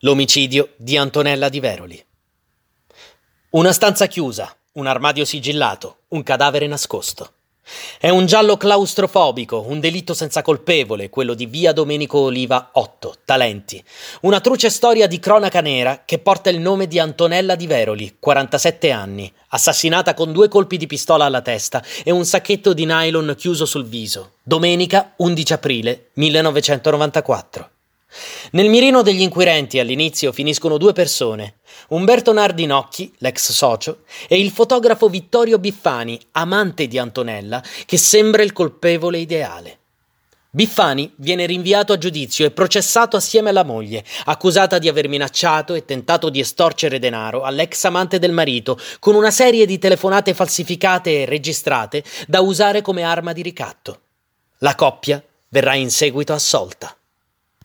L'omicidio di Antonella di Veroli. Una stanza chiusa, un armadio sigillato, un cadavere nascosto. È un giallo claustrofobico, un delitto senza colpevole, quello di via Domenico Oliva 8, Talenti. Una truce storia di cronaca nera che porta il nome di Antonella di Veroli, 47 anni, assassinata con due colpi di pistola alla testa e un sacchetto di nylon chiuso sul viso. Domenica 11 aprile 1994. Nel mirino degli inquirenti all'inizio finiscono due persone, Umberto Nardinocchi, l'ex socio, e il fotografo Vittorio Biffani, amante di Antonella, che sembra il colpevole ideale. Biffani viene rinviato a giudizio e processato assieme alla moglie, accusata di aver minacciato e tentato di estorcere denaro all'ex amante del marito con una serie di telefonate falsificate e registrate da usare come arma di ricatto. La coppia verrà in seguito assolta.